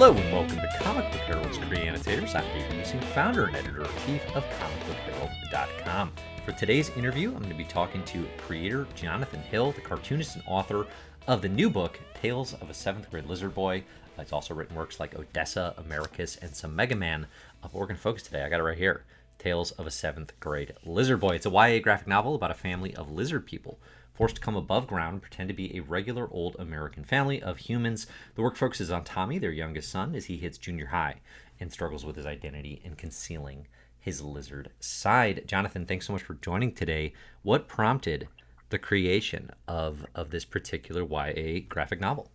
Hello and welcome to Comic Book Herald's Creannotators. I'm David Buesing, founder and editor-in-chief of comicbookherald.com. For today's interview, I'm going to be talking to creator Jonathan Hill, the cartoonist and author of the new book, Tales of a Seventh Grade Lizard Boy. He's also written works like Odessa, Americus, and some Mega Man. Up Oregon Focus today, I got it right here. Tales of a Seventh Grade Lizard Boy. It's a YA graphic novel about a family of lizard people forced to come above ground pretend to be a regular old American family of humans. The work focuses on Tommy, their youngest son, as he hits junior high and struggles with his identity and concealing his lizard side. Jonathan, thanks so much for joining today. What prompted the creation of of this particular YA graphic novel?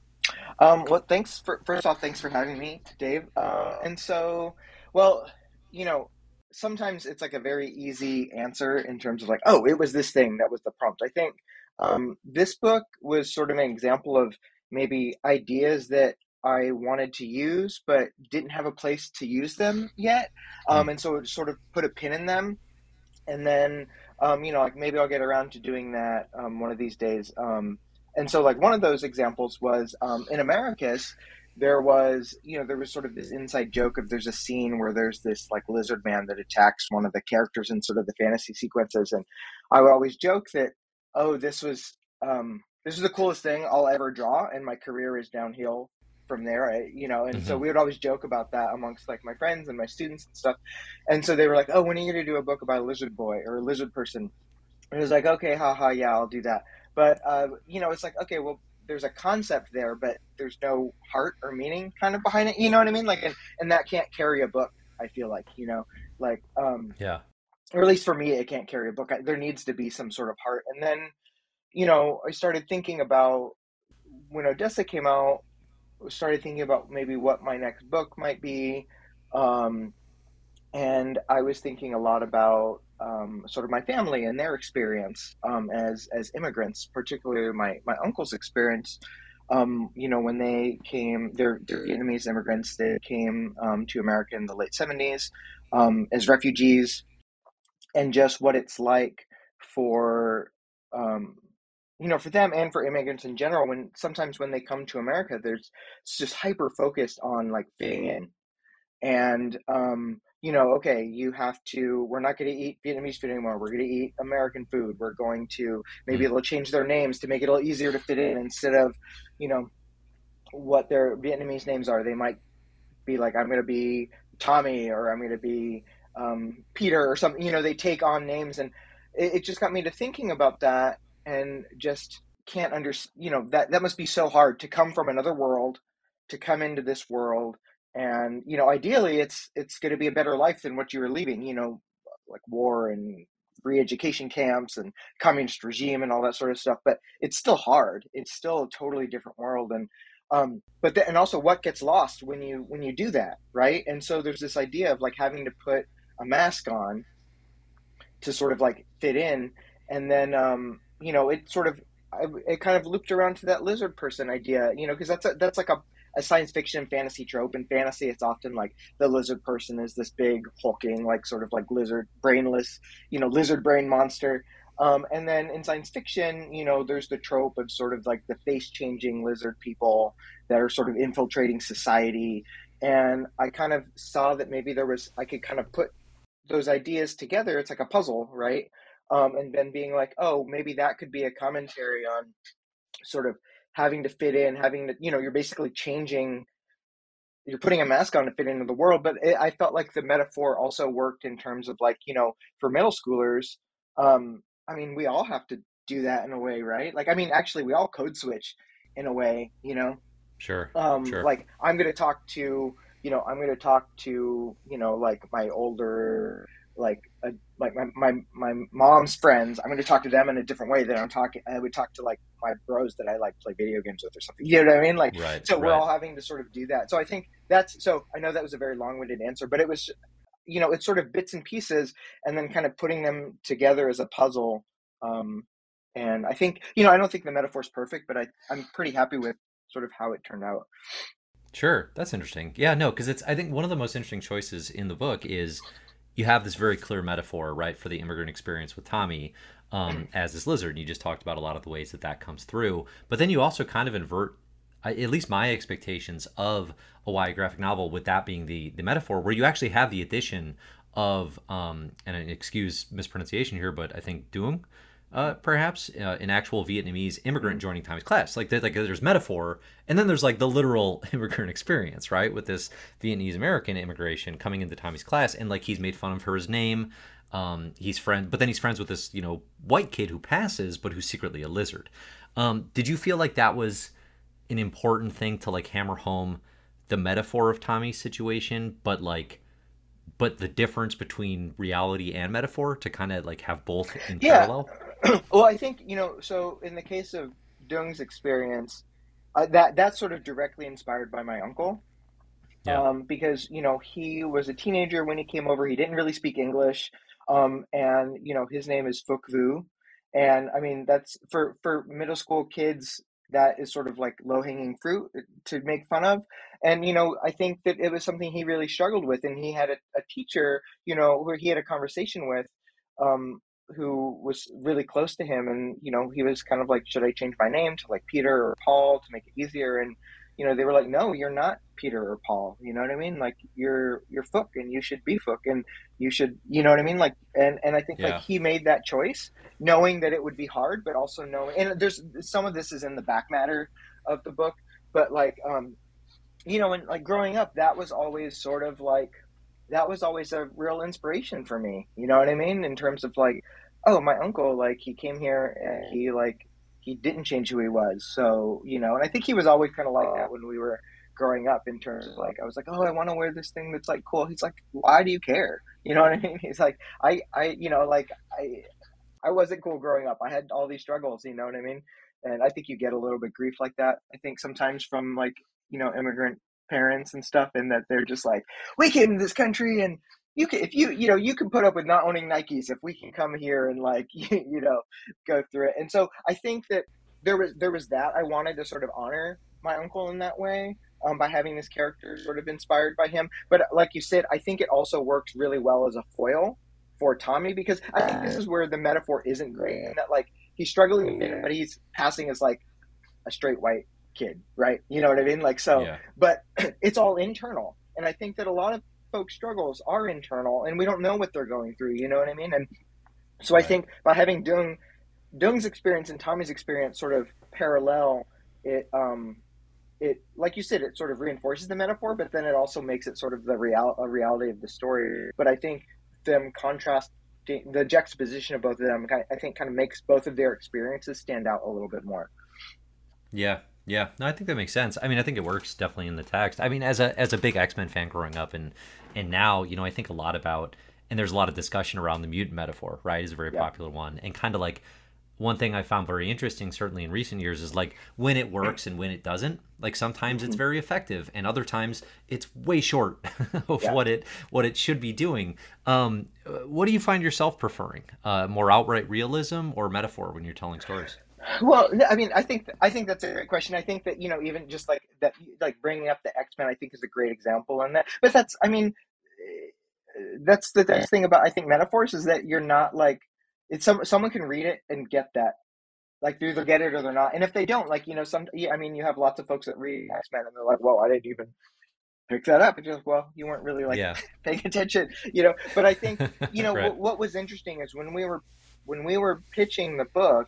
Um, well, thanks for first off, thanks for having me, Dave. Uh, and so, well, you know, sometimes it's like a very easy answer in terms of like, oh, it was this thing that was the prompt. I think um, this book was sort of an example of maybe ideas that I wanted to use, but didn't have a place to use them yet. Um, and so it sort of put a pin in them. And then, um, you know, like maybe I'll get around to doing that um, one of these days. Um, and so, like, one of those examples was um, in Americus, there was, you know, there was sort of this inside joke of there's a scene where there's this like lizard man that attacks one of the characters in sort of the fantasy sequences. And I would always joke that oh, this was um, this is the coolest thing I'll ever draw, and my career is downhill from there. I, you know, and mm-hmm. so we would always joke about that amongst like my friends and my students and stuff. And so they were like, "Oh, when are you going to do a book about a lizard boy or a lizard person?" And it was like, "Okay, haha, yeah, I'll do that." But uh, you know, it's like, okay, well, there's a concept there, but there's no heart or meaning kind of behind it. You know what I mean? Like, and, and that can't carry a book. I feel like, you know, like, um, yeah, or at least for me, it can't carry a book. There needs to be some sort of heart. And then, you know, I started thinking about when Odessa came out. Started thinking about maybe what my next book might be, um, and I was thinking a lot about um, sort of my family and their experience um, as as immigrants, particularly my my uncle's experience. Um, you know, when they came, they're, they're Vietnamese immigrants. They came um, to America in the late seventies um, as refugees and just what it's like for um, you know for them and for immigrants in general when sometimes when they come to america there's it's just hyper focused on like fitting in and um, you know okay you have to we're not going to eat vietnamese food anymore we're going to eat american food we're going to maybe mm. they'll change their names to make it a little easier to fit in instead of you know what their vietnamese names are they might be like i'm going to be tommy or i'm going to be um, Peter or something. You know, they take on names, and it, it, just got me to thinking about that, and just can't understand. You know, that that must be so hard to come from another world, to come into this world, and you know, ideally, it's it's going to be a better life than what you were leaving. You know, like war and re-education camps and communist regime and all that sort of stuff. But it's still hard. It's still a totally different world, and um, but and also what gets lost when you when you do that right and so there's this idea of like having to put a mask on to sort of like fit in. And then um, you know it sort of it kind of looped around to that lizard person idea you know because that's a, that's like a, a science fiction fantasy trope. In fantasy it's often like the lizard person is this big hulking like sort of like lizard brainless you know lizard brain monster. Um, and then in science fiction you know there's the trope of sort of like the face changing lizard people that are sort of infiltrating society. And i kind of saw that maybe there was i could kind of put those ideas together, it's like a puzzle, right? Um, and then being like, oh, maybe that could be a commentary on sort of having to fit in, having to, you know, you're basically changing, you're putting a mask on to fit into the world. But it, I felt like the metaphor also worked in terms of like, you know, for middle schoolers, um, I mean, we all have to do that in a way, right? Like, I mean, actually, we all code switch in a way, you know? Sure. Um, sure. Like, I'm going to talk to, you know, I'm going to talk to, you know, like my older, like, a, like my, my, my mom's friends. I'm going to talk to them in a different way than I'm talking. I would talk to like my bros that I like play video games with or something. You know what I mean? Like, right, so we're all having to sort of do that. So I think that's, so I know that was a very long winded answer, but it was, you know, it's sort of bits and pieces and then kind of putting them together as a puzzle. Um, and I think, you know, I don't think the metaphor's perfect, but I, I'm pretty happy with sort of how it turned out. Sure, that's interesting. Yeah, no, because it's I think one of the most interesting choices in the book is you have this very clear metaphor, right, for the immigrant experience with Tommy um, as this lizard. And you just talked about a lot of the ways that that comes through, but then you also kind of invert at least my expectations of a YA graphic novel, with that being the the metaphor, where you actually have the addition of um, and excuse mispronunciation here, but I think Dung, uh, perhaps uh, an actual Vietnamese immigrant joining Tommy's class. Like, like there's metaphor, and then there's like the literal immigrant experience, right? With this Vietnamese American immigration coming into Tommy's class, and like he's made fun of her his name. Um, he's friend, but then he's friends with this, you know, white kid who passes, but who's secretly a lizard. Um, did you feel like that was an important thing to like hammer home the metaphor of Tommy's situation, but like but the difference between reality and metaphor to kind of like have both in yeah. parallel? well, I think you know. So in the case of Dung's experience, uh, that that's sort of directly inspired by my uncle. Yeah. Um, because you know he was a teenager when he came over. He didn't really speak English, um, and you know his name is Phuc Vu, and I mean that's for for middle school kids that is sort of like low hanging fruit to make fun of. And, you know, I think that it was something he really struggled with. And he had a, a teacher, you know, where he had a conversation with, um, who was really close to him. And, you know, he was kind of like, should I change my name to like Peter or Paul to make it easier? And, you know, they were like, no, you're not Peter or Paul. You know what I mean? Like you're you're Phuc, and you should be Phuc, and you should, you know what I mean? Like, and and I think yeah. like he made that choice, knowing that it would be hard, but also knowing, and there's some of this is in the back matter of the book, but like, um, you know, and like growing up, that was always sort of like, that was always a real inspiration for me. You know what I mean? In terms of like, oh, my uncle, like he came here and he like he didn't change who he was. So, you know, and I think he was always kind of like that oh. when we were growing up in terms of like, I was like, oh, I want to wear this thing that's like cool. He's like, why do you care? You know what I mean? He's like, I, I, you know, like I, I wasn't cool growing up. I had all these struggles, you know what I mean? And I think you get a little bit grief like that. I think sometimes from like, you know, immigrant parents and stuff, and that they're just like, we came to this country and you can if you you know you can put up with not owning Nikes if we can come here and like you, you know go through it. And so I think that there was there was that I wanted to sort of honor my uncle in that way um, by having this character sort of inspired by him. But like you said, I think it also works really well as a foil for Tommy because I think this is where the metaphor isn't great and that like he's struggling with it, but he's passing as like a straight white kid, right? You know what I mean? Like so, yeah. but it's all internal. And I think that a lot of folks' struggles are internal, and we don't know what they're going through. You know what I mean? And so right. I think by having Dung Dung's experience and Tommy's experience sort of parallel, it um, it like you said, it sort of reinforces the metaphor, but then it also makes it sort of the real a reality of the story. But I think them contrast the juxtaposition of both of them, I think, kind of makes both of their experiences stand out a little bit more. Yeah, yeah, no, I think that makes sense. I mean, I think it works definitely in the text. I mean, as a as a big X Men fan growing up, and and now you know, I think a lot about, and there's a lot of discussion around the mutant metaphor. Right, is a very yeah. popular one, and kind of like one thing I found very interesting, certainly in recent years, is like when it works and when it doesn't. Like sometimes it's mm-hmm. very effective, and other times it's way short of yeah. what it what it should be doing. Um, what do you find yourself preferring? Uh, more outright realism or metaphor when you're telling stories? Well, I mean, I think I think that's a great question. I think that you know, even just like that, like bringing up the X Men, I think is a great example on that. But that's, I mean, eh, that's the best thing about I think metaphors is that you're not like it's some someone can read it and get that, like they either get it or they're not. And if they don't, like you know, some I mean, you have lots of folks that read X Men and they're like, "Well, I didn't even pick that up." It's just, well, you weren't really like yeah. paying attention, you know. But I think you know right. what, what was interesting is when we were when we were pitching the book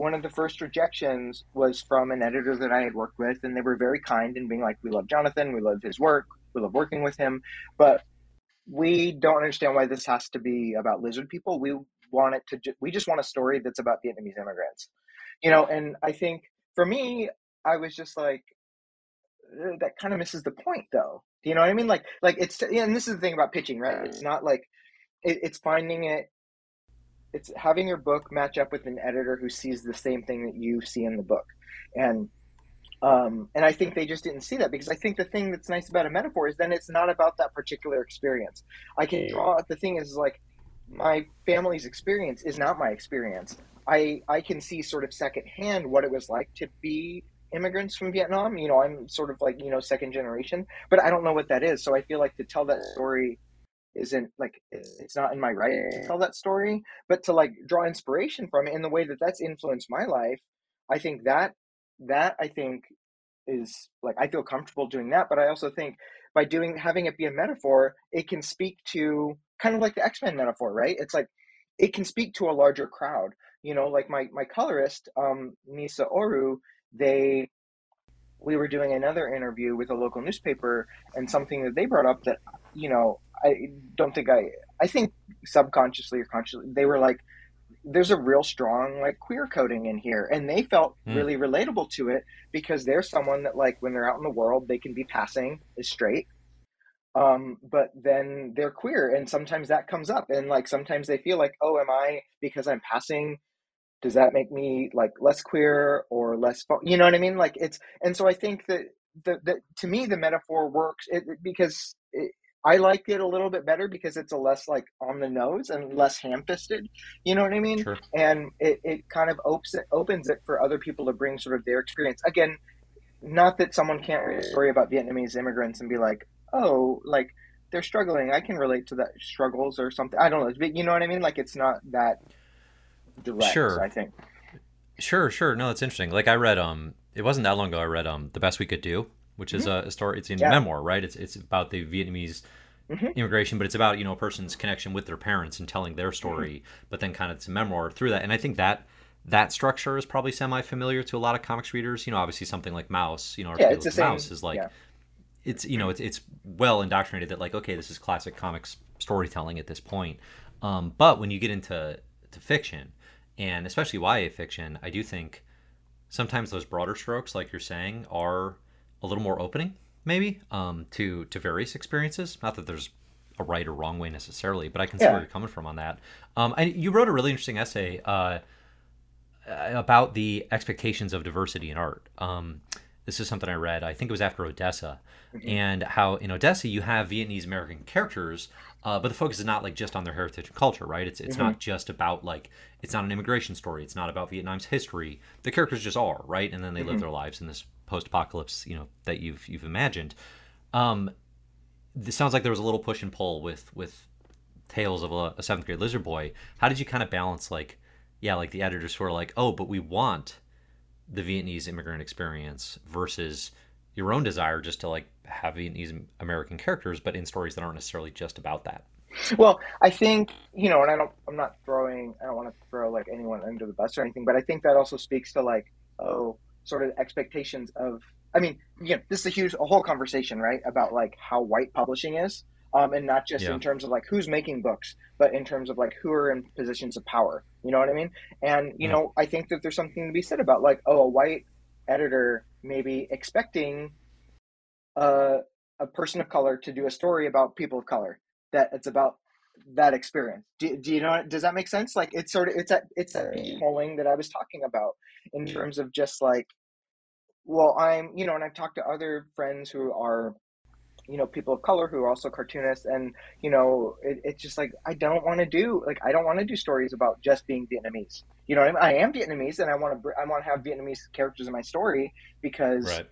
one of the first rejections was from an editor that I had worked with, and they were very kind and being like, "We love Jonathan, we love his work, we love working with him, but we don't understand why this has to be about lizard people. We want it to, ju- we just want a story that's about Vietnamese immigrants, you know." And I think for me, I was just like, uh, that kind of misses the point, though. Do you know what I mean? Like, like it's, and this is the thing about pitching, right? It's mm. not like it, it's finding it it's having your book match up with an editor who sees the same thing that you see in the book and um, and I think they just didn't see that because I think the thing that's nice about a metaphor is then it's not about that particular experience. I can draw the thing is like my family's experience is not my experience. I I can see sort of secondhand what it was like to be immigrants from Vietnam. You know, I'm sort of like you know second generation, but I don't know what that is. So I feel like to tell that story isn't like it's not in my right to tell that story but to like draw inspiration from it in the way that that's influenced my life i think that that i think is like I feel comfortable doing that, but I also think by doing having it be a metaphor, it can speak to kind of like the X Men metaphor, right? It's like it can speak to a larger crowd. You know, like my my colorist, um, Nisa Oru, they we were doing another interview with a local newspaper and something that they brought up that you know i don't think i i think subconsciously or consciously they were like there's a real strong like queer coding in here. And they felt mm. really relatable to it because they're someone that like when they're out in the world they can be passing as straight. Um but then they're queer and sometimes that comes up and like sometimes they feel like oh am i because i'm passing does that make me like less queer or less you know what i mean? Like it's and so i think that the, the to me the metaphor works it, because it, i like it a little bit better because it's a less like on the nose and less ham-fisted you know what i mean sure. and it, it kind of opens it opens it for other people to bring sort of their experience again not that someone can't read a story about vietnamese immigrants and be like oh like they're struggling i can relate to that struggles or something i don't know but you know what i mean like it's not that direct. Sure, I think. Sure, sure. No, that's interesting. Like I read, um, it wasn't that long ago. I read, um, the best we could do, which is mm-hmm. a, a, story. It's a yeah. memoir, right? It's it's about the Vietnamese mm-hmm. immigration, but it's about you know a person's connection with their parents and telling their story. Mm-hmm. But then kind of it's a memoir through that, and I think that that structure is probably semi-familiar to a lot of comics readers. You know, obviously something like Maus, you know, yeah, it's the same. Maus is like. Yeah. It's you know it's it's well indoctrinated that like okay this is classic comics storytelling at this point, um, but when you get into to fiction, and especially YA fiction, I do think sometimes those broader strokes, like you're saying, are a little more opening, maybe, um, to to various experiences. Not that there's a right or wrong way necessarily, but I can see yeah. where you're coming from on that. Um, and you wrote a really interesting essay uh, about the expectations of diversity in art. Um, this is something I read. I think it was after Odessa, mm-hmm. and how in Odessa you have Vietnamese American characters uh, but the focus is not like just on their heritage and culture, right? It's it's mm-hmm. not just about like it's not an immigration story. It's not about Vietnam's history. The characters just are, right? And then they mm-hmm. live their lives in this post-apocalypse, you know, that you've you've imagined. Um, this sounds like there was a little push and pull with with Tales of a, a seventh grade lizard boy. How did you kind of balance like, yeah, like the editors who are like, oh, but we want the Vietnamese immigrant experience versus your own desire just to like have Vietnamese American characters, but in stories that aren't necessarily just about that. Well, I think you know, and I don't, I'm not throwing, I don't want to throw like anyone under the bus or anything, but I think that also speaks to like, oh, sort of expectations of. I mean, you know, this is a huge, a whole conversation, right, about like how white publishing is, um, and not just yeah. in terms of like who's making books, but in terms of like who are in positions of power. You know what I mean? And you yeah. know, I think that there's something to be said about like, oh, a white editor maybe expecting a, a person of color to do a story about people of color that it's about that experience. Do, do you know does that make sense? Like it's sort of it's a it's a polling that i was talking about in mm-hmm. terms of just like well i'm you know and i've talked to other friends who are you know people of color who are also cartoonists and you know it, it's just like i don't want to do like i don't want to do stories about just being vietnamese. You know I, mean? I am vietnamese and i want to i want to have vietnamese characters in my story because right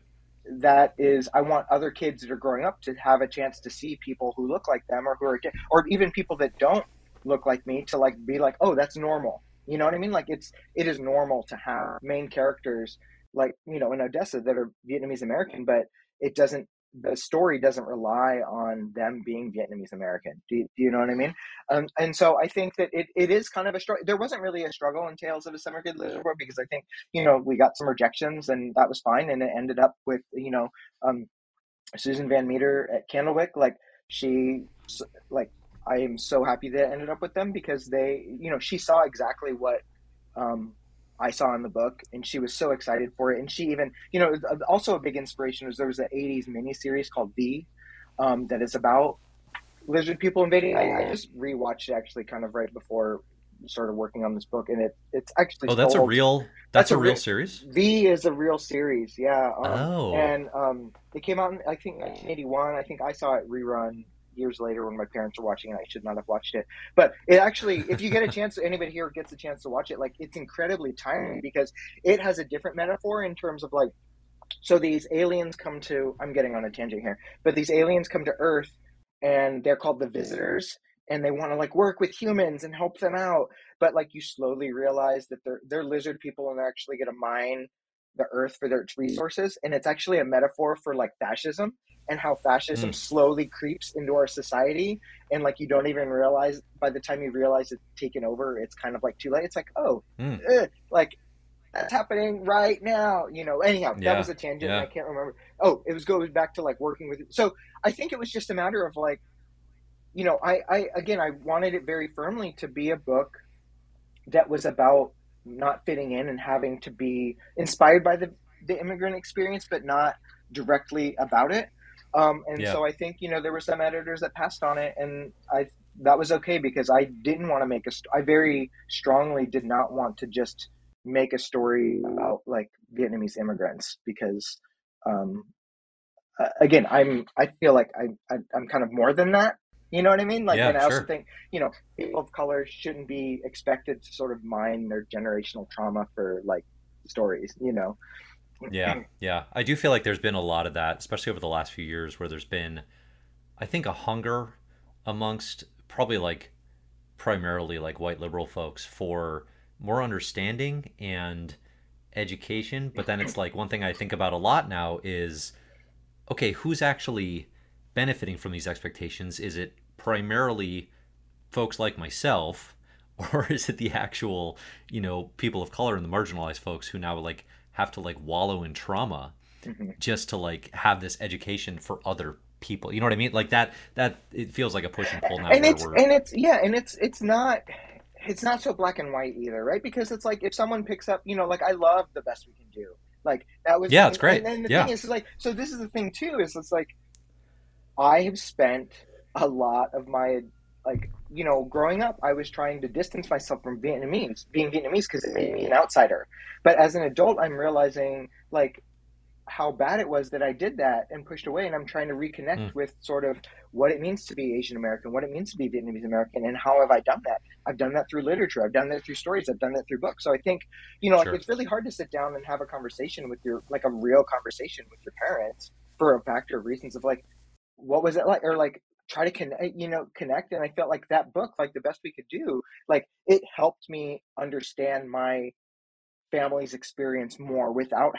that is i want other kids that are growing up to have a chance to see people who look like them or who are or even people that don't look like me to like be like oh that's normal. You know what i mean? Like it's it is normal to have main characters like you know in odessa that are vietnamese american but it doesn't the story doesn't rely on them being Vietnamese American. Do, do, you know what I mean? Um, and so I think that it, it is kind of a struggle. There wasn't really a struggle in Tales of a Seventh Grade Lizard Boy because I think, you know, we got some rejections and that was fine. And it ended up with, you know, um, Susan Van Metre at Candlewick. Like she, like, I am so happy that it ended up with them because they, you know, she saw exactly what um, I saw in the book, and she was so excited for it. And she even, you know, also a big inspiration was there was an '80s miniseries called V, um, that is about lizard people invading. I, I, just rewatched it actually, kind of right before started working on this book, and it it's actually oh, that's told, a real that's, that's a, a real series. V is a real series, yeah. Um, oh, and um, it came out in I think 1981. I think I saw it rerun years later when my parents were watching it. I should not have watched it. But it actually, if you get a chance, anybody here gets a chance to watch it, like it's incredibly timely mm. because it has a different metaphor in terms of like, so these aliens come to, I'm getting on a tangent here, but these aliens come to Earth and they're called the visitors and they want to like work with humans and help them out. But like you slowly realize that they're, they're lizard people and they're actually going to mine the earth for their resources and it's actually a metaphor for like fascism and how fascism mm. slowly creeps into our society and like you don't even realize by the time you realize it's taken over it's kind of like too late it's like oh mm. ugh, like that's happening right now you know anyhow yeah. that was a tangent yeah. i can't remember oh it was going back to like working with so i think it was just a matter of like you know i i again i wanted it very firmly to be a book that was about not fitting in and having to be inspired by the the immigrant experience but not directly about it um, and yeah. so I think you know there were some editors that passed on it, and I that was okay because I didn't want to make a. St- I very strongly did not want to just make a story about like Vietnamese immigrants because, um, again, I'm I feel like I, I am kind of more than that. You know what I mean? Like, yeah, and I sure. also think you know people of color shouldn't be expected to sort of mine their generational trauma for like stories. You know, yeah, yeah. I do feel like there's been a lot of that, especially over the last few years, where there's been, I think, a hunger amongst probably like primarily like white liberal folks for more understanding and education. But then it's like one thing I think about a lot now is okay, who's actually benefiting from these expectations? Is it primarily folks like myself? Or is it the actual, you know, people of color and the marginalized folks who now like have to like wallow in trauma mm-hmm. just to like have this education for other people. You know what I mean? Like that that it feels like a push and pull now. And it's and it's yeah, and it's it's not it's not so black and white either, right? Because it's like if someone picks up, you know, like I love the best we can do. Like that was yeah, it's great. And, and the yeah. thing is, is like so this is the thing too is it's like I have spent a lot of my like you know growing up i was trying to distance myself from vietnamese being vietnamese because it made me an outsider. But as an adult i'm realizing like how bad it was that i did that and pushed away and i'm trying to reconnect mm. with sort of what it means to be asian american what it means to be vietnamese american and how have i done that? I've done that through literature i've done that through stories i've done that through books. So i think you know like it's really hard to sit down and have a conversation with your like a real conversation with your parents for a factor of reasons of like what was it like? Or like try to connect you know connect and i felt like that book like the best we could do like it helped me understand my family's experience more without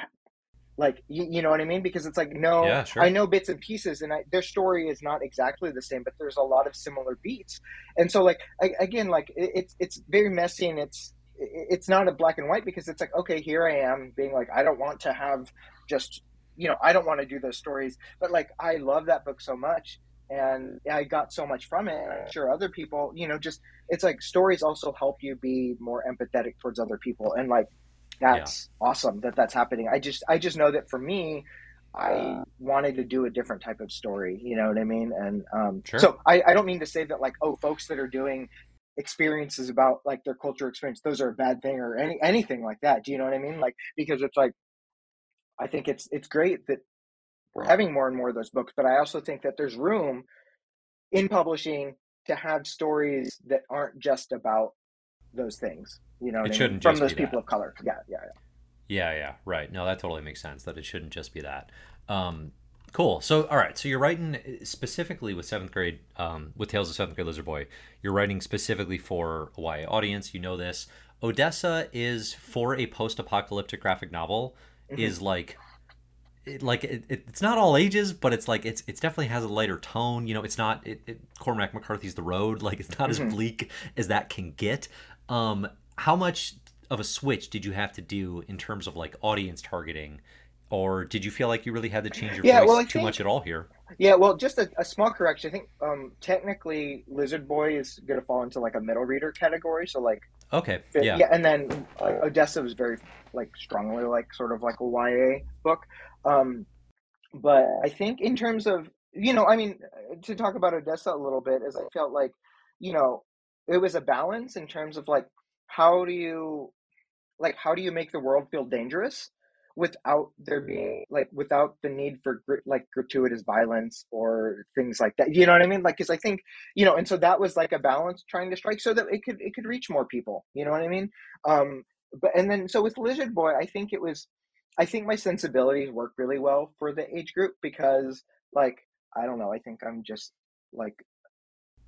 like you, you know what i mean? Because it's like no yeah, sure. i know bits and pieces and I, their story is not exactly the same but there's a lot of similar beats. And so like I, again like it, it's it's very messy and it's it's not a black and white because it's like okay here i am being like i don't want to have just you know i don't want to do those stories but like i love that book so much and I got so much from it. And I'm sure other people, you know, just it's like stories also help you be more empathetic towards other people, and like that's yeah. awesome that that's happening. I just I just know that for me, I wanted to do a different type of story. You know what I mean? And um, sure. so I, I don't mean to say that like oh, folks that are doing experiences about like their culture experience those are a bad thing or any anything like that do you know what i mean like because it's like i think it's it's great that we're having more and more of those books, but I also think that there's room in publishing to have stories that aren't just about those things. You know, it shouldn't I mean? from those people that. of color. Yeah, yeah, yeah. Yeah, yeah, right. No, that totally makes sense. That it shouldn't just be that. Um, cool. So, all right. So you're writing specifically with seventh grade, um, with Tales of Seventh Grade Lizard Boy. You're writing specifically for a YA audience. You know this. Odessa is for a post-apocalyptic graphic novel. Mm-hmm. Is like it, like it, it's not all ages, but it's like it's it's definitely has a lighter tone. You know, it's not it, it, Cormac McCarthy's The Road. Like it's not mm-hmm. as bleak as that can get. Um, how much of a switch did you have to do in terms of like audience targeting, or did you feel like you really had to change your yeah, voice well, too think, much at all here? Yeah, well, just a, a small correction. I think um, technically Lizard Boy is going to fall into like a middle reader category. So like okay, yeah, yeah, and then Odessa was very like strongly like sort of like a YA book. Um, but I think in terms of you know, I mean, to talk about Odessa a little bit, is I felt like you know it was a balance in terms of like how do you like how do you make the world feel dangerous without there being like without the need for like gratuitous violence or things like that you know what i mean like because i think you know and so that was like a balance trying to strike so that it could it could reach more people you know what i mean um but and then so with lizard boy i think it was I think my sensibilities work really well for the age group because, like, I don't know. I think I'm just like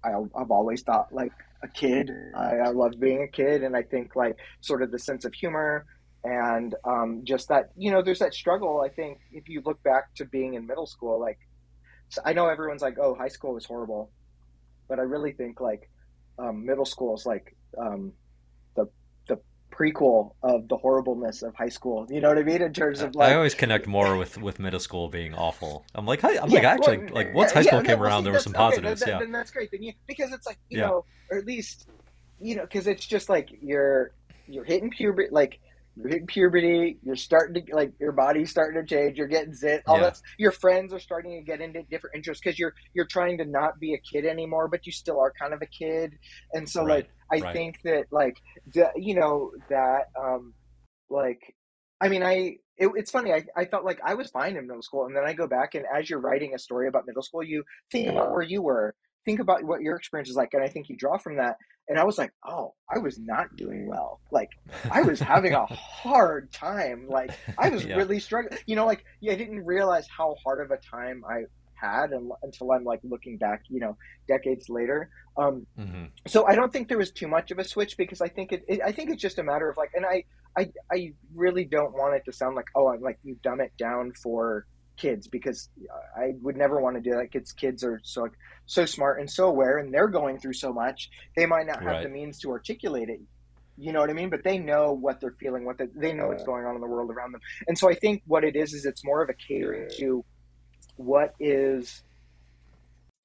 I, have always thought like a kid. I, I love being a kid, and I think like sort of the sense of humor and um, just that you know there's that struggle i think if you look back to being in middle school like i know everyone's like oh high school was horrible. But i really think like um, middle school is like um, the the prequel of the horribleness of high school. You know what i mean? In terms of like i always connect more with with middle school being awful. I'm like i'm yeah, like actually well, like once high school yeah, came no, around see, there were some positives okay, yeah. then that's great. Then you, because it's like you know or at least you know because it's just like you're you're hitting puberty like you're hitting puberty, you're starting to like your body's starting to change, you're getting zit, all yeah. that your friends are starting to get into different interests because you're you're trying to not be a kid anymore, but you still are kind of a kid. And so right. like I right. think that like the, you know, that um like I mean I it, it's funny. I, I felt like I was fine in middle school, and then I go back, and as you're writing a story about middle school, you think about where you were, think about what your experience is like, and I think you draw from that and I was like, oh, I was not doing well. Like I was having a hard time. Like I was yeah. really struggling. You know, like yeah, I didn't realize how hard of a time I had and, until I'm like looking back, you know, decades later. Um, mm-hmm. So I don't think there was too much of a switch because I think it, it, I think it's just a matter of like, and I, I, I really don't want it to sound like, oh, I'm like you dumb it down for kids because I would never want to do that. Kids, kids are so so smart and so aware, and they're going through so much. They might not have right. the means to articulate it. You know what I mean? But they know what they're feeling. What the, they know what's going on in the world around them. And so I think what it is is it's more of a catering to what is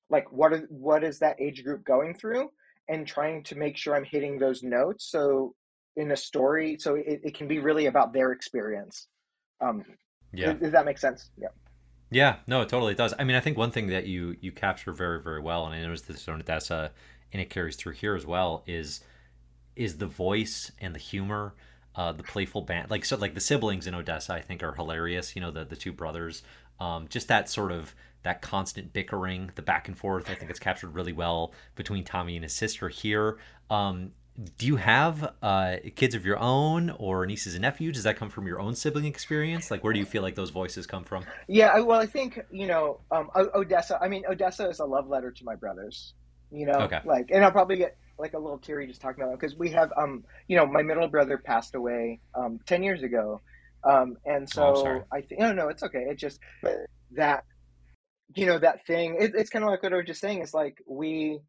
like what is what is that age group going through, and trying to make sure I'm hitting those notes. So in a story, so it, it can be really about their experience. Um, yeah. Does, does that make sense? Yeah. Yeah, no, it totally does. I mean, I think one thing that you you capture very very well, and I noticed this on Odessa, and it carries through here as well, is is the voice and the humor, uh, the playful band. Like so, like the siblings in Odessa, I think are hilarious. You know, the the two brothers, um, just that sort of that constant bickering, the back and forth. I think it's captured really well between Tommy and his sister here. Um, do you have uh, kids of your own or nieces and nephews? Does that come from your own sibling experience? Like, where do you feel like those voices come from? Yeah, well, I think you know um, Odessa. I mean, Odessa is a love letter to my brothers. You know, okay. like, and I'll probably get like a little teary just talking about it because we have, um, you know, my middle brother passed away um, ten years ago, um, and so oh, I think no, no, it's okay. It just that, you know, that thing. It, it's kind of like what I was just saying. It's like we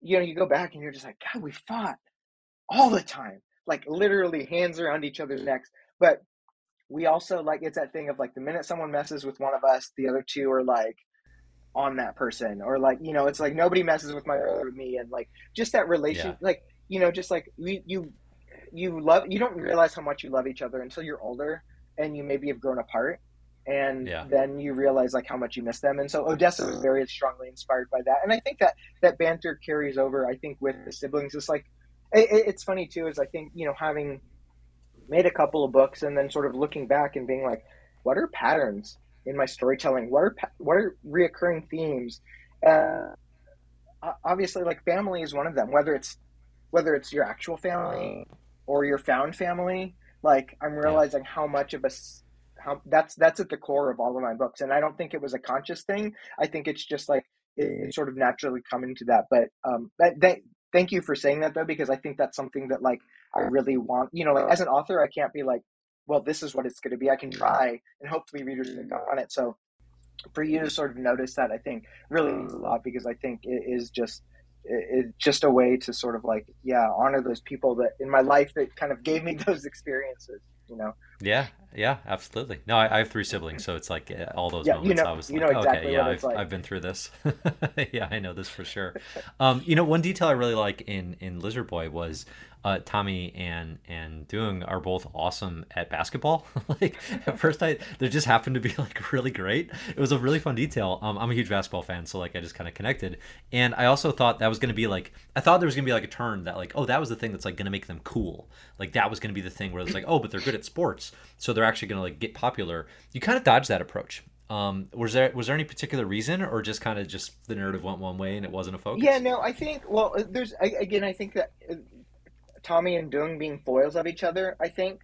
you know, you go back and you're just like, God, we fought all the time, like literally hands around each other's necks. But we also like it's that thing of like the minute someone messes with one of us, the other two are like on that person, or like you know, it's like nobody messes with my brother me, and like just that relation, yeah. like you know, just like we you you love you don't realize how much you love each other until you're older and you maybe have grown apart and yeah. then you realize like how much you miss them and so odessa was very strongly inspired by that and i think that that banter carries over i think with the siblings it's like it, it's funny too is i think you know having made a couple of books and then sort of looking back and being like what are patterns in my storytelling? What are what are reoccurring themes? Uh, obviously like family is one of them whether it's whether it's your actual family or your found family like i'm realizing how much of a how that's that's at the core of all of my books and i don't think it was a conscious thing. I think it's just like it, sort of naturally coming to that but um that, that thank you for saying that though because i think that's something that like i really want you know like uh-huh. as an author i can't be like well this is what it's going to be. I can try and hopefully readers pick up on it. So for you to sort of notice that i think really means a mm-hmm. lot because i think it is just it's just a way to sort of like yeah honor those people that in my life that kind of gave me those experiences you know? Yeah yeah absolutely. No i, I have three siblings so it's like all those yeah, moments you know, i was like exactly okay yeah I've, like. I've been through this. Yeah i know this for sure. Um, you know one detail i really like in in lizard boy was uh, Tommy and and Dung are both awesome at basketball. like at first, I they just happened to be like really great. It was a really fun detail. Um, I'm a huge basketball fan, so like I just kind of connected. And I also thought that was gonna be like I thought there was gonna be like a turn that like oh that was the thing that's like gonna make them cool. Like that was gonna be the thing where it's like oh but they're good at sports, so they're actually gonna like get popular. You kind of dodged that approach. Um, was there was there any particular reason, or just kind of just the narrative went one way and it wasn't a focus? Yeah, no, I think well, there's again, I think that Tommy and Dung being foils of each other, I think.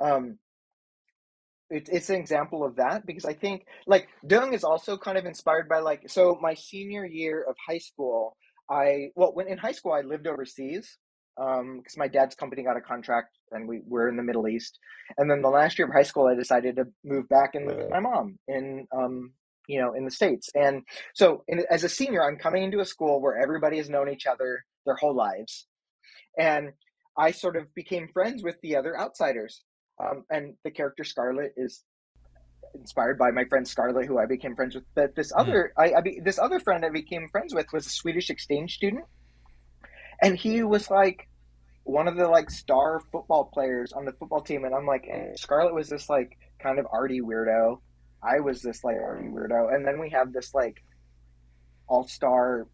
Um, it, it's an example of that because I think like Dung is also kind of inspired by like so my senior year of high school I well when in high school I lived overseas because um, my dad's company got a contract and we were in the Middle East. And then the last year of high school, I decided to move back and live with my mom in, um, you know, in the States. And so in, as a senior, I'm coming into a school where everybody has known each other their whole lives. And I sort of became friends with the other outsiders. Um, and the character Scarlet is inspired by my friend Scarlet, who I became friends with. But this hmm. other, mm. I, I be, this other friend I became friends with was a Swedish exchange student, and he was like one of the like star football players on the football team. And I'm like, Scarlet was this like kind of arty weirdo. I was this like arty weirdo, and then we have this like all star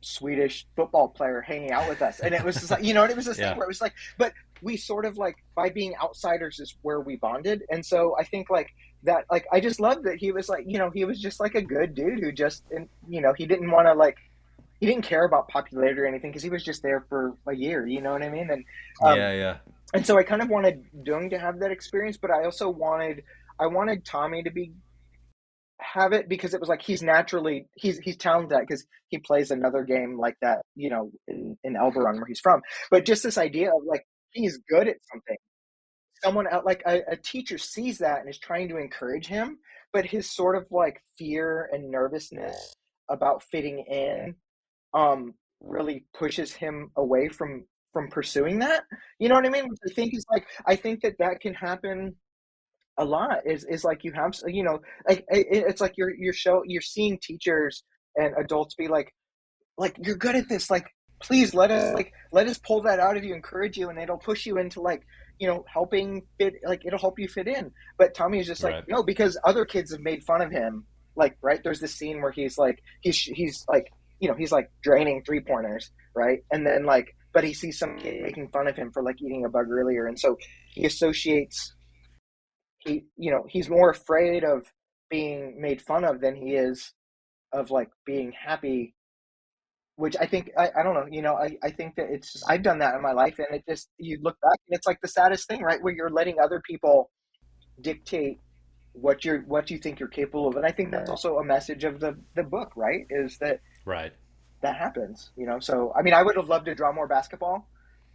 Swedish football player hanging out with us, and it was just like you know, it was this yeah. thing where it was like, but we sort of like by being outsiders is where we bonded, and so I think like that, like I just loved that he was like, you know, he was just like a good dude who just, and you know, he didn't want to like, he didn't care about popularity or anything because he was just there for a year, you know what I mean? And um, yeah, yeah. And so I kind of wanted Dung to have that experience, but I also wanted, I wanted Tommy to be have it because it was like he's naturally he's he's talented because he plays another game like that you know in, in Elberon where he's from. But just this idea of like he's good at something. Someone out like a, a teacher sees that and is trying to encourage him but his sort of like fear and nervousness about fitting in um really pushes him away from from pursuing that. You know what i mean? I think is like i think that that can happen a lot. Is is like you have you know like it's like you're you're show you're seeing teachers and adults be like like you're good at this. Like please let us like let us pull that out of you encourage you and it'll push you into like you know helping fit like it'll help you fit in. But tommy is just like right. no because other kids have made fun of him. Like right? There's this scene where he's like he's he's like you know he's like draining three pointers right? And then like but he sees some kid making fun of him for like eating a bug earlier. And so he associates he you know he's more afraid of being made fun of than he is of like being happy which i think i, I don't know you know I, I think that it's just, i've done that in my life and it just you look back and it's like the saddest thing right where you're letting other people dictate what you're what you think you're capable of and i think that's also a message of the the book right is that right that happens you know so i mean i would have loved to draw more basketball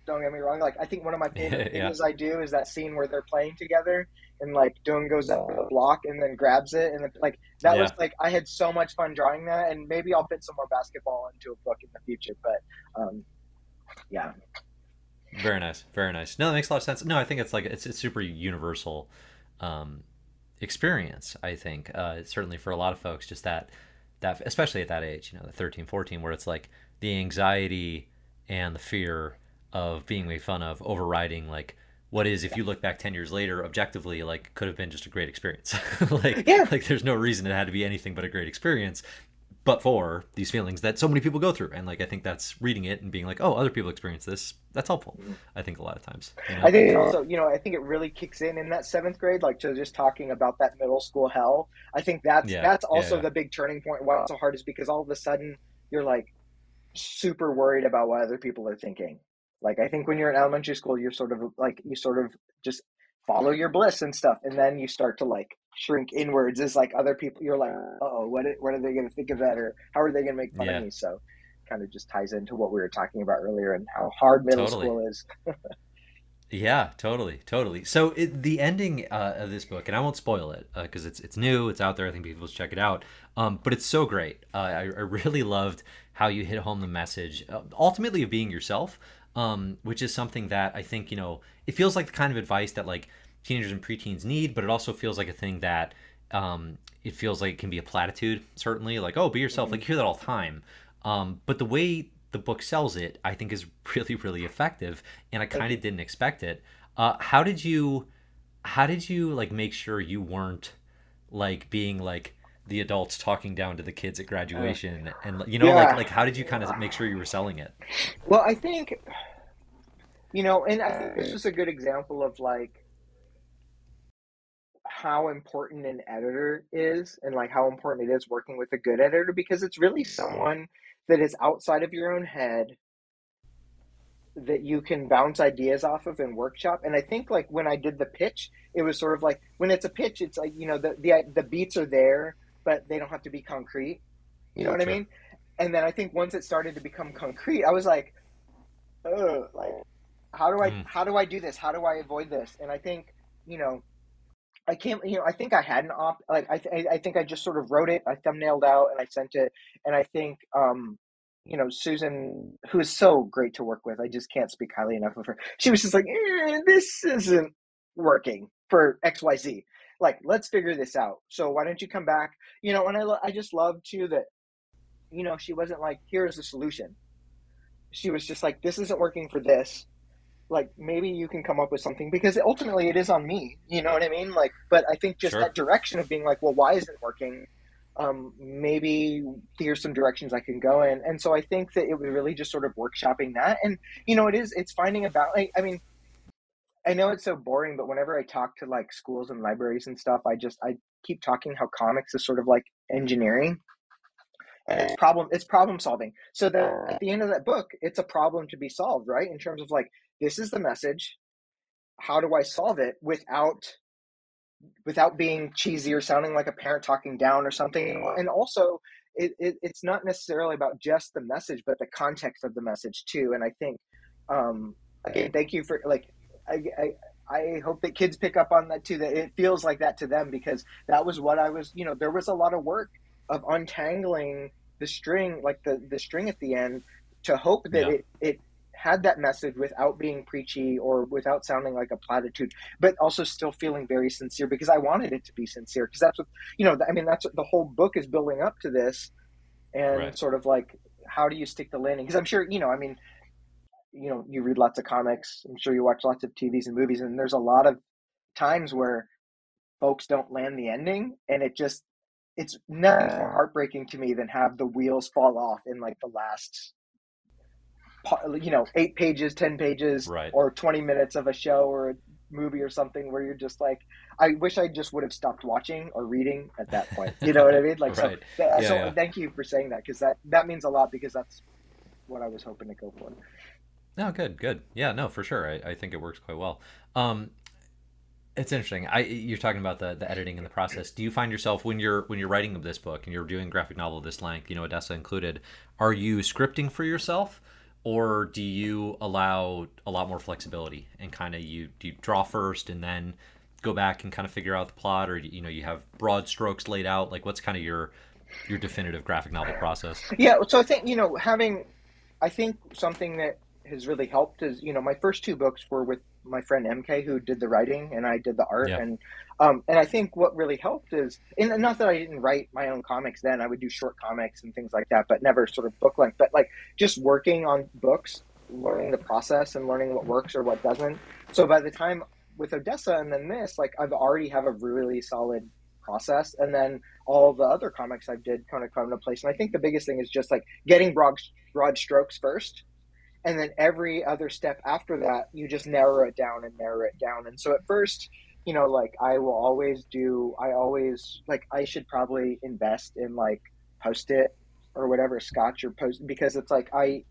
don't get me wrong. Like I think one of my favorite yeah. things I do is that scene where they're playing together and like Dung goes up the block and then grabs it and then, like that yeah. was like I had so much fun drawing that and maybe I'll fit some more basketball into a book in the future. But um, yeah. Very nice, very nice. No, that makes a lot of sense. No, I think it's like it's it's super universal um, experience. I think uh, certainly for a lot of folks, just that that especially at that age, you know, the 13, 14, where it's like the anxiety and the fear of being made fun of overriding like what is if you look back 10 years later objectively like could have been just a great experience. Like yeah. like there's no reason it had to be anything but a great experience but for these feelings that so many people go through. And like i think that's reading it and being like oh other people experience this. That's helpful i think a lot of times you know? i think also you know i think it really kicks in in that seventh grade like to just talking about that middle school hell. I think that's yeah. that's also yeah, the big turning point why it's so hard is because all of a sudden you're like super worried about what other people are thinking like I think when you're in elementary school, you're sort of like you sort of just follow your bliss and stuff, and then you start to like shrink inwards as like other people. You're like, oh, what what are they going to think of that, or how are they going to make fun yeah. of me? So, kind of just ties into what we were talking about earlier and how hard middle totally. school is. yeah, totally, totally. So it, the ending uh, of this book, and I won't spoil it because uh, it's it's new, it's out there. I think people should check it out. Um, but it's so great. Uh, I, I, really loved how you hit home the message, uh, ultimately of being yourself, um, which is something that I think you know it feels like the kind of advice that like teenagers and preteens need, but it also feels like a thing that um, it feels like it can be a platitude. Certainly, like oh, be yourself. Like you hear that all the time. Um, but the way the book sells it, I think, is really really effective, and I kind of didn't expect it. Uh, how did you? How did you like make sure you weren't like being like the adults talking down to the kids at uh, graduation and you know yeah. like like how did you kind of make sure you were selling it well i think you know and i think this is a good example of like how important an editor is and like how important it is working with a good editor because it's really someone that is outside of your own head that you can bounce ideas off of and workshop and i think like when i did the pitch it was sort of like when it's a pitch it's like you know the the, the beats are there but they don't have to be concrete. You know what I mean? And then I think once it started to become concrete, I was like, Ugh, like how do I mm. how do I do this? How do I avoid this? And I think you know, I can't you know I think I had an op like I th- I think I just sort of wrote it, I thumbnailed out, and I sent it, and I think um you know Susan, who is so great to work with, I just can't speak highly enough of her. She was just like, eh, this isn't working for X Y Z. Like let's figure this out. So why don't you come back? You know, and I I just love too that you know she wasn't like here's the solution she was just like, this isn't working for this. Like maybe you can come up with something because ultimately it is on me. You know what I mean? Like, but I think just sure. that direction of being like, well, why isn't it working? Um, maybe here's some directions I can go in. And so I think that it was really just sort of workshopping that. And you know, it is it's finding about. Like, I mean, I know it's so boring, but whenever I talk to like schools and libraries and stuff, I just I keep talking how comics is sort of like engineering. And it's problem it's problem solving. So that at the end of that book it's a problem to be solved right? In terms of like this is the message. How do i solve it without without being cheesy or sounding like a parent talking down or something? And also it, it, it's not necessarily about just the message but the context of the message too. And i think um again thank you for like I, I I hope that kids pick up on that too. That it feels like that to them because that was what I was. You know, there was a lot of work of untangling the string, like the the string at the end, to hope that yeah. it it had that message without being preachy or without sounding like a platitude, but also still feeling very sincere because I wanted it to be sincere because that's what you know. I mean, that's what the whole book is building up to this, and right. sort of like how do you stick the landing? Because I'm sure you know. I mean, you know, you read lots of comics. I'm sure you watch lots of TVs and movies, and there's a lot of times where folks don't land the ending, and it just it's nothing more heartbreaking to me than have the wheels fall off in like the last you know eight pages ten pages right. or 20 minutes of a show or a movie or something where you're just like i wish i just would have stopped watching or reading at that point you know what i mean like right. so, yeah, so yeah. thank you for saying that because that that means a lot because that's what i was hoping to go for no, good, good. Yeah, no, for sure. I, I think it works quite well. Um, it's interesting. I you're talking about the, the editing and the process. Do you find yourself when you're when you're writing this book and you're doing graphic novel this length, you know, Odessa included, are you scripting for yourself, or do you allow a lot more flexibility and kind of you you draw first and then go back and kind of figure out the plot, or you know you have broad strokes laid out? Like what's kind of your your definitive graphic novel process? Yeah, so I think you know having, I think something that has really helped is you know my first two books were with my friend MK who did the writing and I did the art. Yeah. and um, and I think what really helped is and not that I didn't write my own comics then I would do short comics and things like that but never sort of book length but like just working on books learning the process and learning what works or what doesn't. So by the time with Odessa and then this like I've already have a really solid process. And then all the other comics I did kind of come into place. And I think the biggest thing is just like getting broad broad strokes first and then every other step after that you just narrow it down and narrow it down. And so at first you know like i will always do i always like i should probably invest in like post it or whatever scotch or post because it's like i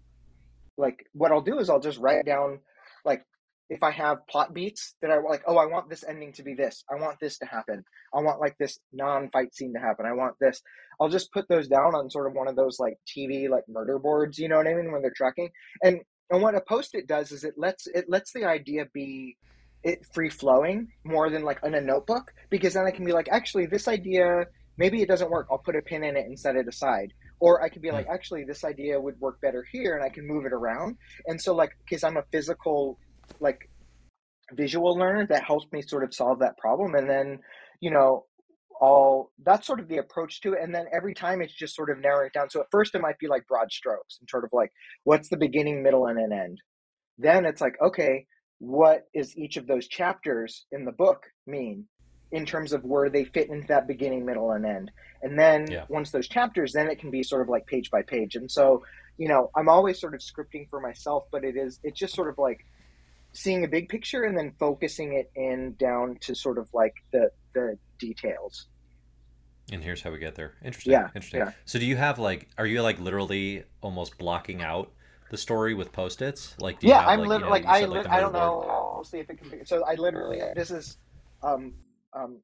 like what i'll do is i'll just write down like if I have plot beats that I like, oh, I want this ending to be this. I want this to happen. I want like this non-fight scene to happen. I want this. I'll just put those down on sort of one of those like TV like murder boards. You know what I mean? When they're tracking, and and what a post-it does is it lets it lets the idea be it free flowing more than like in a notebook because then I can be like, actually, this idea maybe it doesn't work. I'll put a pin in it and set it aside. Or I could be hmm. like, actually, this idea would work better here, and I can move it around. And so, like, because I'm a physical like visual learner that helps me sort of solve that problem and then you know all that's sort of the approach to it and then every time it's just sort of narrowing it down. So at first it might be like broad strokes and sort of like what's the beginning middle and an end? Then it's like okay what is each of those chapters in the book mean in terms of where they fit into that beginning middle and end? And then yeah. once those chapters then it can be sort of like page by page. And so you know i'm always sort of scripting for myself but it is it's just sort of like seeing a big picture and then focusing it in down to sort of like the the details. And here's how we get there. Interesting. Yeah. Interesting. Yeah. So do you have like are you like literally almost blocking out the story with post-its? Like Yeah, have, I'm like, literally you know, like I li- I don't know. I'll see if it can be so I literally this is um um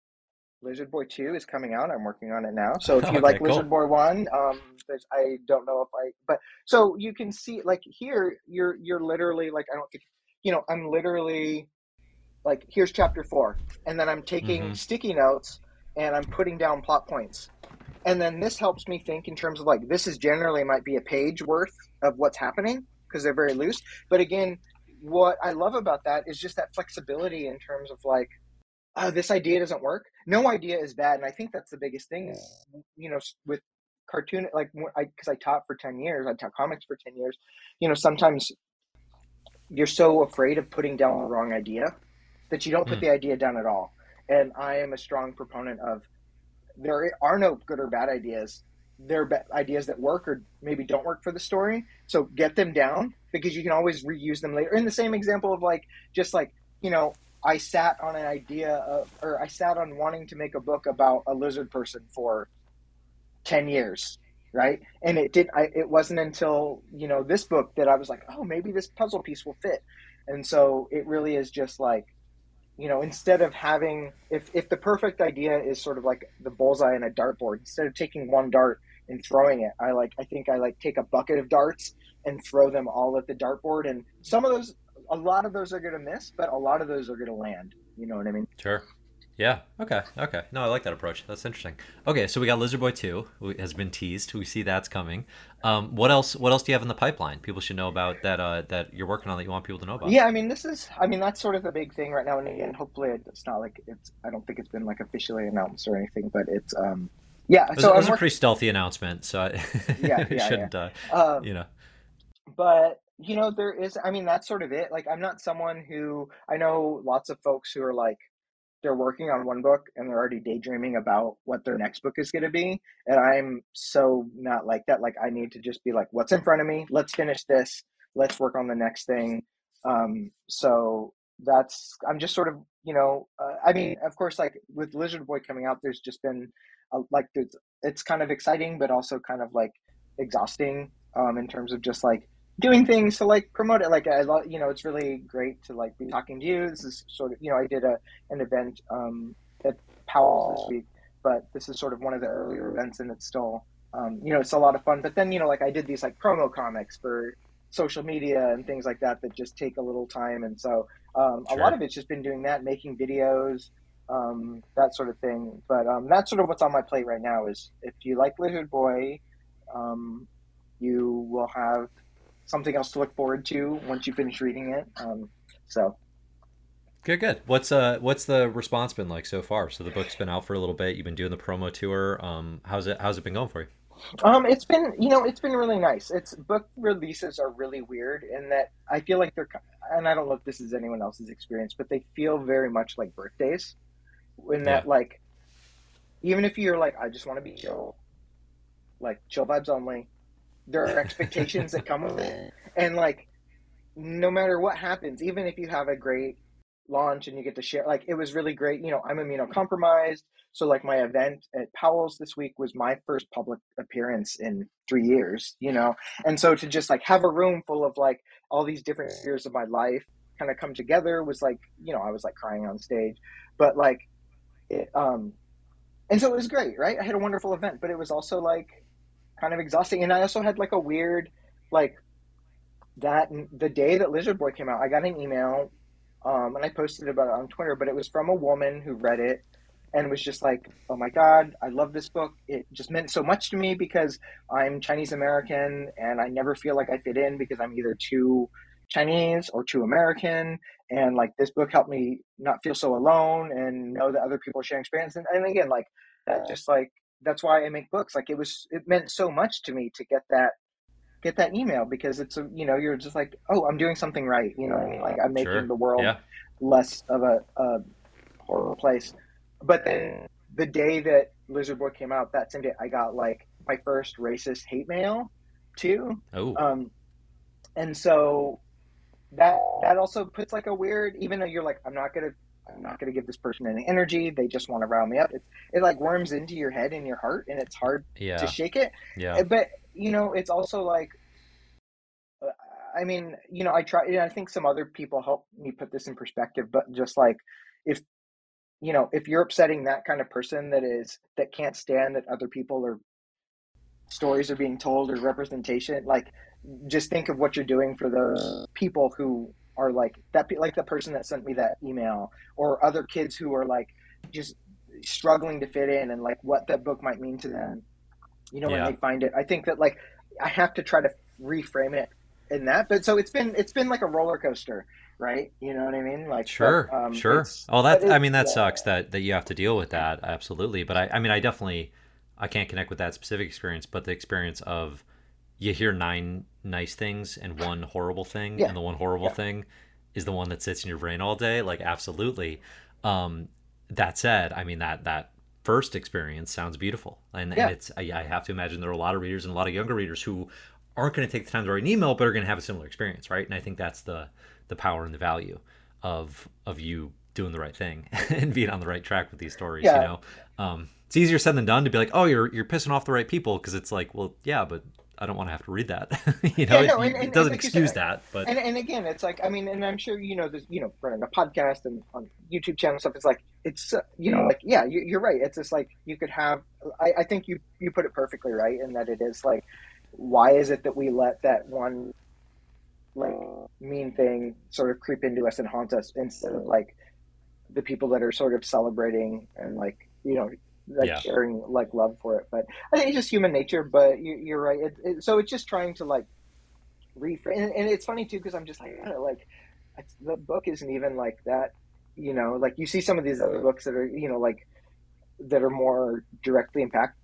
Lizard Boy Two is coming out. I'm working on it now. So if you Okay, like cool. Lizard Boy One, um, there's I don't know if I, but so you can see like here, you're you're literally like I don't think, you know, I'm literally like here's chapter four, and then I'm taking Mhm. sticky notes and I'm putting down plot points, and then this helps me think in terms of like this is generally might be a page worth of what's happening because they're very loose. But again, what I love about that is just that flexibility in terms of like oh, this idea doesn't work. No idea is bad, and I think that's the biggest thing. Is, you know, with cartoon, like I because I taught for ten years, I taught comics for ten years. You know, sometimes you're so afraid of putting down the wrong idea that you don't put Mm. the idea down at all. And I am a strong proponent of there are no good or bad ideas. There are ideas that work or maybe don't work for the story. So get them down because you can always reuse them later. In the same example of like just like you know I sat on an idea of, or I sat on wanting to make a book about a lizard person for 10 years, right? And it did, I, it wasn't until, you know, this book that I was like, oh, maybe this puzzle piece will fit. And so it really is just like, you know, instead of having, if, if the perfect idea is sort of like the bullseye in a dartboard, instead of taking one dart and throwing it, I like, I think I like take a bucket of darts and throw them all at the dartboard. And some of those a lot of those are going to miss, but a lot of those are going to land. You know what I mean? Sure. Yeah. Okay. Okay. No, I like that approach. That's interesting. Okay, so we got Lizard Boy Two, has been teased. We see that's coming. Um, what else? What else do you have in the pipeline? People should know about that. Uh, that you're working on that you want people to know about. Yeah, I mean, this is, I mean, that's sort of the big thing right now. And again, hopefully it's not like it's, I don't think it's been like officially announced or anything, but it's, um, yeah. It was, so it was a pretty stealthy announcement, so I Yeah, yeah, shouldn't. Uh, um, you know. but you know there is i mean that's sort of it like i'm not someone who i know lots of folks who are like they're working on one book and they're already daydreaming about what their next book is going to be and i'm so not like that like i need to just be like what's in front of me? Let's finish this. Let's work on the next thing. Um so that's i'm just sort of you know uh, i mean of course like with lizard boy coming out there's just been a, like it's, it's kind of exciting but also kind of like exhausting um in terms of just like doing things to like promote it. Like i love you know it's really great to like be talking to you. This is sort of you know i did a an event um at powell's this week but this is sort of one of the earlier events and it's still um you know it's a lot of fun. But then you know like i did these like promo comics for social media and things like that that just take a little time. And so um, a lot of it's just been doing that making videos um, that sort of thing. But um, that's sort of what's on my plate right now is if you like lizard boy um, you will have something else to look forward to once you finish reading it um, so Good, good. What's uh, what's the response been like so far? So the book's been out for a little bit. You've been doing the promo tour. Um, how's it? How's it been going for you? Um, it's been, you know, it's been really nice. It's book releases are really weird in that I feel like they're, and I don't know if this is anyone else's experience, but they feel very much like birthdays. In that, Yeah. like, even if you're like, I just want to be chill, like chill vibes only, there are expectations that come with it, and like, no matter what happens, even if you have a great launch and you get to share, like, it was really great. You know, I'm immunocompromised. So like my event at Powell's this week was my first public appearance in three years, you know? And so to just like have a room full of like all these different spheres of my life kind of come together was like, you know, I was like crying on stage, but like, it, um, and so it was great, right? I had a wonderful event, but it was also like kind of exhausting. And I also had like a weird, like that the day that Lizard Boy came out, I got an email, um, and I posted about it on Twitter, but it was from a woman who read it and was just like, "Oh my god, I love this book. It just meant so much to me because I'm Chinese American and I never feel like I fit in because I'm either too Chinese or too American. And like this book helped me not feel so alone and know that other people are sharing experience. And, and again, like that, just like that's why I make books. Like it was, it meant so much to me to get that." get that email because it's a you know you're just like oh i'm doing something right you know i mean like i'm making Sure. the world Yeah. less of a, a horrible place. But then the day that Lizard Boy came out, that same day, I got like my first racist hate mail too. Oh. Um, and so that that also puts like a weird, even though you're like, I'm not gonna, I'm not gonna give this person any energy. They just want to round me up. It it like worms into your head and your heart, and it's hard yeah. to shake it. Yeah. But you know, it's also like, uh, I mean, you know, I try. And I think some other people help me put this in perspective. But just like, if you know, if you're upsetting that kind of person that is that can't stand that other people are stories are being told or representation, like just think of what you're doing for those people who are like that like the person that sent me that email or other kids who are like just struggling to fit in and like what that book might mean to them. You know yeah. when they find it. I think that like i have to try to reframe it in that but so it's been it's been like a roller coaster right? You know what i mean? Like sure but, um, sure. oh that i mean that yeah. sucks that that you have to deal with that absolutely but i i mean i definitely i can't connect with that specific experience but the experience of you hear nine nice things and one horrible thing yeah. and the one horrible yeah. thing is the one that sits in your brain all day like absolutely um that said i mean that that first experience sounds beautiful and, yeah. and it's I, I, have to imagine there are a lot of readers and a lot of younger readers who aren't going to take the time to write an email but are going to have a similar experience right and i think that's the the power and the value of of you doing the right thing and being on the right track with these stories you know um it's easier said than done to be like oh you're you're pissing off the right people because it's like well yeah but I don't want to have to read that. you know, yeah, no, and, it, it doesn't excuse that. But and, and again, it's like I mean, and I'm sure you know this. You know, running a podcast and on YouTube channel stuff. It's like it's uh, you know like yeah, you, are right. It's just like you could have. I, I think you you put it perfectly right in that it is like, why is it that we let that one like mean thing sort of creep into us and haunt us instead of like the people that are sort of celebrating and like you know like yeah. sharing like love for it. But I think it's just human nature. But you, are right. It, it, so it's just trying to like reframe, and, and it's funny too because I'm just like like the book isn't even like that. You know, like you see some of these other books that are you know like that are more directly impact,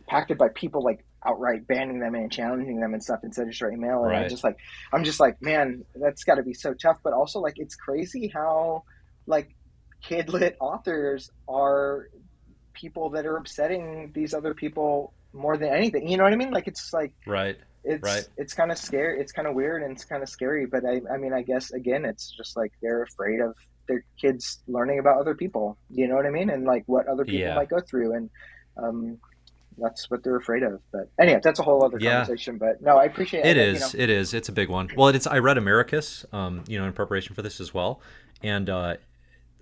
impacted by people like outright banning them and challenging them and stuff instead of writing mail. And right. I'm just like, I'm just like, man, that's got to be so tough. But also, like, it's crazy how like kid lit authors are people that are upsetting these other people more than anything. You know what I mean? Like it's like right. It's right. it's kind of scary. It's kind of weird and it's kind of scary. But I I mean I guess again it's just like they're afraid of their kids learning about other people. You know what I mean? And like what other people yeah. might go through and. Um, that's what they're afraid of. But anyway, that's a whole other yeah. conversation. But no, I appreciate it. It is. You know. It is. It's a big one. Well, it's. I read Americus, um, you know, in preparation for this as well, and uh,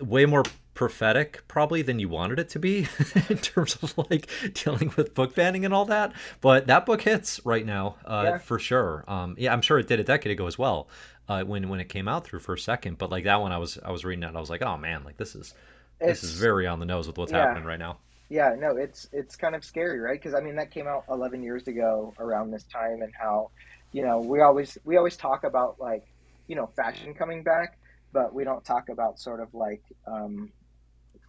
way more prophetic probably than you wanted it to be in terms of like dealing with book banning and all that but that book hits right now uh, yeah. for sure um, yeah i'm sure it did a decade ago as well uh, when when it came out through first second but like that one i was i was reading it and i was like oh man like this is it's, this is very on the nose with what's yeah. happening right now yeah no it's it's kind of scary right because i mean that came out 11 years ago around this time and how you know we always we always talk about like you know fashion coming back but we don't talk about sort of like um,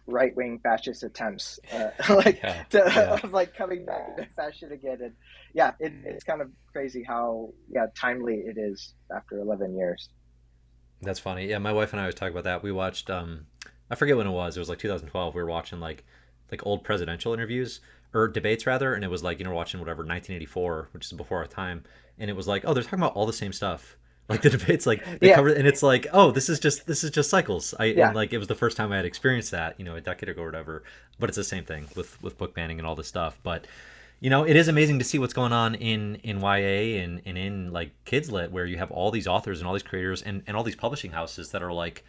right wing fascist attempts, uh, like yeah, to, yeah. of like coming back into fashion again. And yeah, it, it's kind of crazy how yeah timely it is after eleven years. That's funny. Yeah, my wife and I was talking about that. We watched um, I forget when it was. It was like 2012. We were watching like like old presidential interviews or debates rather, and it was like you know watching whatever 1984, which is before our time, and it was like oh they're talking about all the same stuff like the debates like they yeah. cover and it's like oh this is just this is just cycles i yeah. and like it was the first time i had experienced that you know a decade ago or whatever but it's the same thing with with book banning and all this stuff but you know it is amazing to see what's going on in in ya and, and in like kids lit where you have all these authors and all these creators and, and all these publishing houses that are like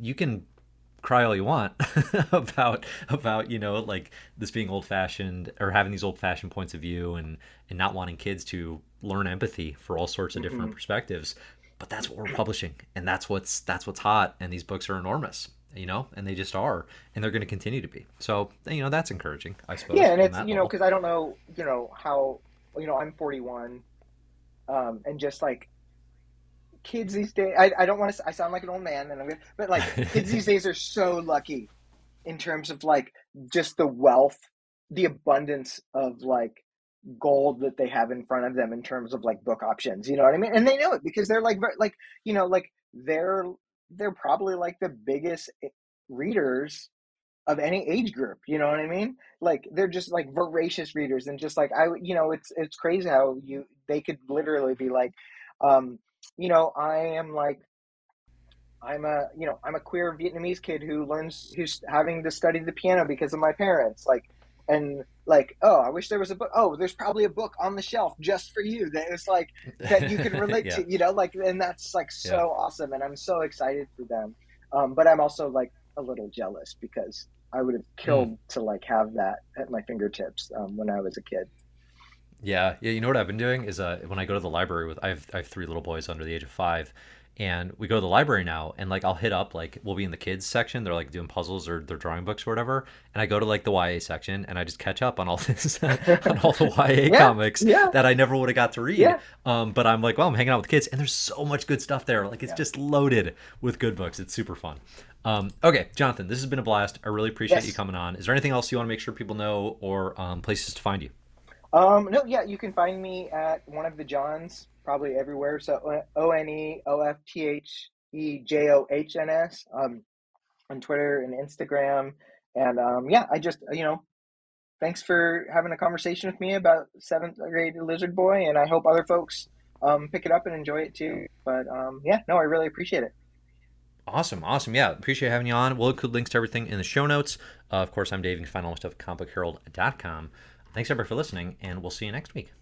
you can cry all you want about about you know like this being old fashioned or having these old fashioned points of view and and not wanting kids to learn empathy for all sorts of different mm-hmm. perspectives. But that's what we're publishing and that's what's that's what's hot and these books are enormous you know and they just are and they're going to continue to be. So you know that's encouraging i suppose yeah and it's you know because i don't know you know how you know i'm 41 um and just like kids these days I, I don't want to I sound like an old man and I'm but like kids these days are so lucky in terms of like just the wealth the abundance of like gold that they have in front of them in terms of like book options you know what I mean? And they know it because they're like like you know like they're they're probably like the biggest eh, readers of any age group you know what i mean? Like they're just like voracious readers and just like i you know it's it's crazy how you they could literally be like um you know, I am like, I'm a, you know, I'm a queer Vietnamese kid who learns, who's having to study the piano because of my parents. Like, and like, oh, I wish there was a book. Oh, there's probably a book on the shelf just for you that is like, that you can relate yeah. to, you know, like, and that's like so yeah. awesome. And I'm so excited for them. Um, but I'm also like a little jealous because I would have killed mm. to like have that at my fingertips um, when I was a kid. Yeah, yeah. You know what I've been doing is uh, when I go to the library with I have I have three little boys under the age of five, and we go to the library now and like I'll hit up like we'll be in the kids section they're like doing puzzles or their drawing books or whatever and I go to like the YA section and I just catch up on all this on all the YA yeah, comics yeah. that I never would have got to read yeah. um, but I'm like well I'm hanging out with kids and there's so much good stuff there like it's just loaded with good books it's super fun um, okay Jonathan this has been a blast I really appreciate yes. you coming on is there anything else you want to make sure people know or um, places to find you um, no yeah you can find me at one of the Johns probably everywhere. So O N E O F T H E J O H N S um, on Twitter and Instagram. And um, yeah, I just, you know, thanks for having a conversation with me about seventh grade Lizard Boy. And I hope other folks um, pick it up and enjoy it too. But um, yeah, no, I really appreciate it. Awesome, awesome. Yeah, appreciate having you on. We'll include links to everything in the show notes. Uh, of course, I'm Dave. You can find all my stuff at comicbookherald.com. Thanks, everybody, for listening, and we'll see you next week.